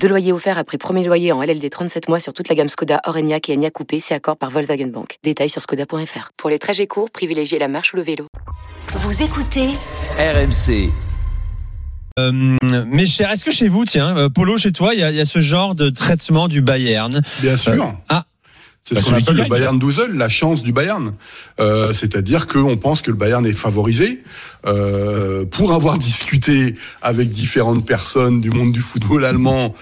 Deux loyers offerts après premier loyer en LLD 37 mois sur toute la gamme Skoda, Orenia et Enya Coupé, c'est accord par Volkswagen Bank. Détails sur skoda.fr. Pour les trajets courts, privilégiez la marche ou le vélo. Vous écoutez RMC. Euh, mes chers, est-ce que chez vous, tiens, euh, Polo, chez toi, il y, a- il y a ce genre de traitement du Bayern? Bien sûr. Euh, ah, C'est Bah, ce qu'on appelle le. Bayern Douzle, la chance du Bayern. Euh, C'est-à-dire qu'on pense que le Bayern est favorisé. Euh, pour avoir discuté avec différentes personnes du monde du football allemand,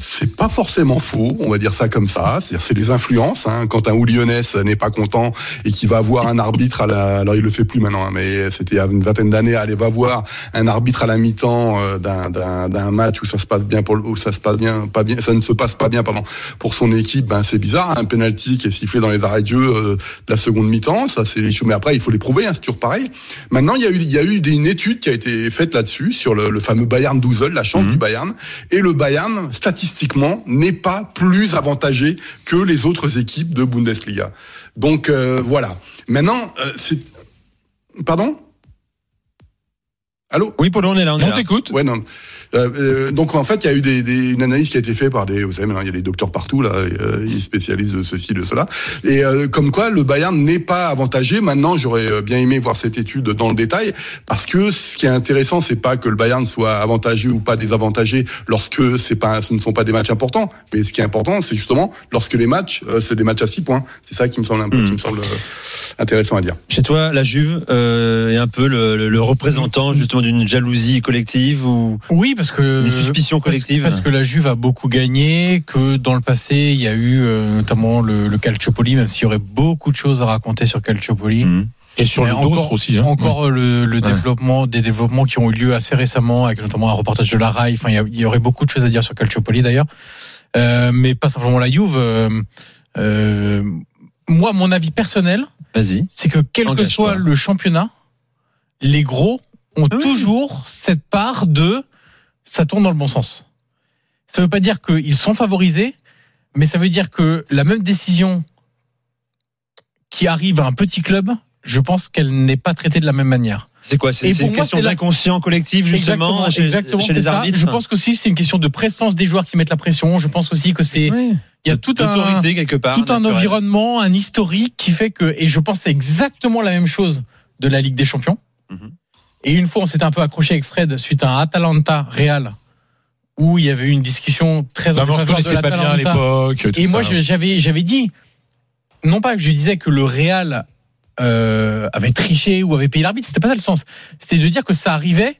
c'est pas forcément faux, on va dire ça comme ça. C'est-à-dire c'est les influences. Hein. Quand un Lyonnais n'est pas content et qui va voir un arbitre à la, alors il le fait plus maintenant, hein, mais c'était il y a une vingtaine d'années, aller va voir un arbitre à la mi-temps euh, d'un- d'un d'un match où ça se passe bien pour le- où ça se passe bien, pas bien, ça ne se passe pas bien, pardon, pour son équipe, ben c'est bizarre, hein, un penalty qui est sifflé dans les arrêts de jeu euh, de la seconde mi-temps, ça c'est les choses. Mais après il faut les prouver, hein, c'est toujours pareil. Maintenant il y a eu il y a eu des- une étude qui a été faite là-dessus sur le, le fameux Bayern Douzle, la chance du Bayern, et le Bayern statistiquement n'est pas plus avantagé que les autres équipes de Bundesliga. Donc euh, voilà. Maintenant euh, c'est pardon? Allô. oui, Polo, on est là, on t'écoute. Ouais, non. Euh, euh, donc en fait, il y a eu des, des- une analyse qui a été faite par des, vous savez, maintenant il y a des docteurs partout là, euh, ils spécialisent de ceci, de cela, et euh, comme quoi le Bayern n'est pas avantagé. Maintenant, j'aurais euh, bien aimé voir cette étude dans le détail, parce que ce qui est intéressant, c'est pas que le Bayern soit avantagé ou pas désavantagé lorsque c'est pas, ce ne sont pas des matchs importants, mais ce qui est important, c'est justement lorsque les matchs, euh, c'est des matchs à six points. C'est ça qui me semble un peu, qui me semble euh, intéressant à dire. Chez toi, la Juve euh, est un peu le, le- le représentant justement d'une jalousie collective ou Oui, parce que une suspicion parce- collective Parce, que la Juve a beaucoup gagné, que dans le passé il y a eu euh, notamment le, le Calciopoli, même s'il y aurait beaucoup de choses à raconter sur Calciopoli. Mhm. Et sur le- d'autres aussi, hein. Encore le, le développement, des développements qui ont eu lieu assez récemment, avec notamment un reportage de la RAI. Enfin, il y, aurait beaucoup de choses à dire sur Calciopoli d'ailleurs, Euh, mais pas simplement la Juve. euh, euh, moi, mon avis personnel, Vas-y. c'est que quel que soit le championnat, les gros ont Oui. toujours cette part de ça tourne dans le bon sens. Ça veut pas dire qu'ils sont favorisés, mais ça veut dire que la même décision qui arrive à un petit club, je pense qu'elle n'est pas traitée de la même manière. C'est quoi C'est une moi, question c'est la- d'inconscient collectif justement exactement, chez, exactement, chez c'est les ça. arbitres. Je pense qu'aussi c'est une question de présence des joueurs qui mettent la pression. Je pense aussi que c'est Oui. il y a tout un quelque part. tout un environnement, un historique qui fait que, et je pense que c'est exactement la même chose de la Ligue des Champions. Mhm. Et une fois, on s'était un peu accroché avec Fred suite à un Atalanta Real où il y avait eu une discussion très Non, se faveur de pas bien à l'époque. Et moi, j'avais, j'avais dit, non pas que je disais que le Real euh, avait triché ou avait payé l'arbitre, c'était pas ça le sens. C'est de dire que ça arrivait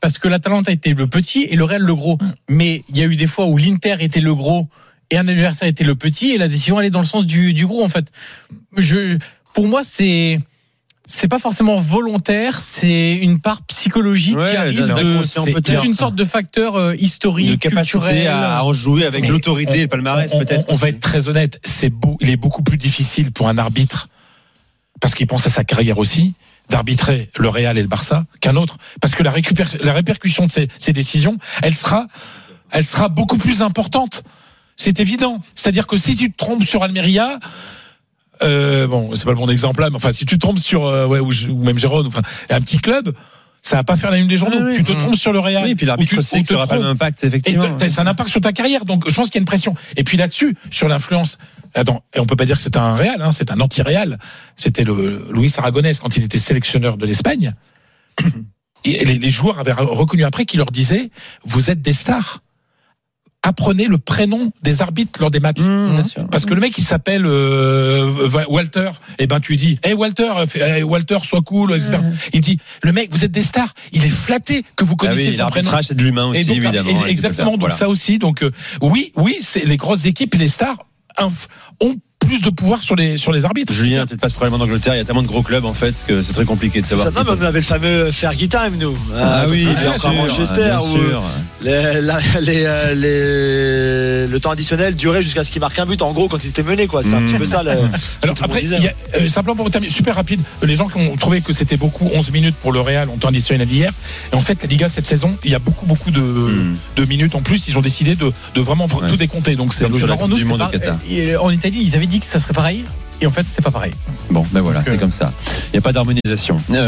parce que l'Atalanta était le petit et le Real le gros. Mais il y a eu des fois où l'Inter était le gros et un adversaire était le petit et la décision allait dans le sens du, du gros en fait. Je, pour moi, c'est c'est pas forcément volontaire, c'est une part psychologique Ouais, qui arrive de c'est une sorte de facteur euh, historique, de capacité culturel. à en jouer avec l'autorité et le palmarès on- peut-être. On, va être très honnête, c'est beau, il est beaucoup plus difficile pour un arbitre parce qu'il pense à sa carrière aussi d'arbitrer le Real et le Barça qu'un autre parce que la, récupér- la répercussion de ces, ces décisions, elle sera, elle sera beaucoup plus importante. C'est évident. C'est-à-dire que si tu te trompes sur Almeria, euh, bon, c'est pas le bon exemple là, mais enfin, si tu te trompes sur, euh, ouais, ou, ou même Gérone, enfin, un petit club, ça va pas faire la une des journaux. Oui. tu te trompes sur le Real. Oui, et puis l'arbitre tu- sait que ça aura pas le trompes. même impact Et effectivement. t'as- ça a un impact sur ta carrière, donc je pense qu'il y a une pression. Et puis là-dessus, sur l'influence, attends, et on peut pas dire que c'est un Real, hein, c'est un anti-Real. C'était le Luis Aragonès quand il était sélectionneur de l'Espagne. Et les, les joueurs avaient reconnu après qu'il leur disait vous êtes des stars. Apprenez le prénom des arbitres lors des matchs. Mmh, bien sûr. Parce que le mec il s'appelle euh, Walter, et ben tu dis, hey Walter, fais- hey, Walter, sois cool, etc. Il dit, le mec, vous êtes des stars, il est flatté que vous Ah connaissez oui, son prénom. l'arbitrage c'est de l'humain aussi Et donc, évidemment. et peux Exactement, faire, donc voilà. ça aussi. Donc euh, oui, oui, c'est les grosses équipes et les stars ont plus de pouvoir sur les sur les arbitres. Julien, peut-être pas ce problème en Angleterre. Il y a tellement de gros clubs en fait que c'est très compliqué de savoir. ça. Non, mais on avait le fameux Fergie Time, nous. Ah Euh, oui, bien encore sûr, Manchester, bien où sûr. les, la- les, euh, les- le temps additionnel durait jusqu'à ce qu'il marque un but. En gros, quand il s'était mené, quoi. C'était un Mm. petit peu ça. Le, Alors après, y a, euh, simplement pour terminer, super rapide, les gens qui ont trouvé que c'était beaucoup 11 minutes pour le Real en temps additionnel hier. Et en fait, la Liga cette saison, il y a beaucoup beaucoup de, Hmm. de minutes en plus. Ils ont décidé de, de vraiment Ouais. tout décompter. Donc c'est. Coupe nous, En Italie, ils avaient dit que ça serait pareil. Et en fait, c'est pas pareil. Bon, ben voilà, c'est euh, comme ça. Il n'y a pas d'harmonisation. Euh,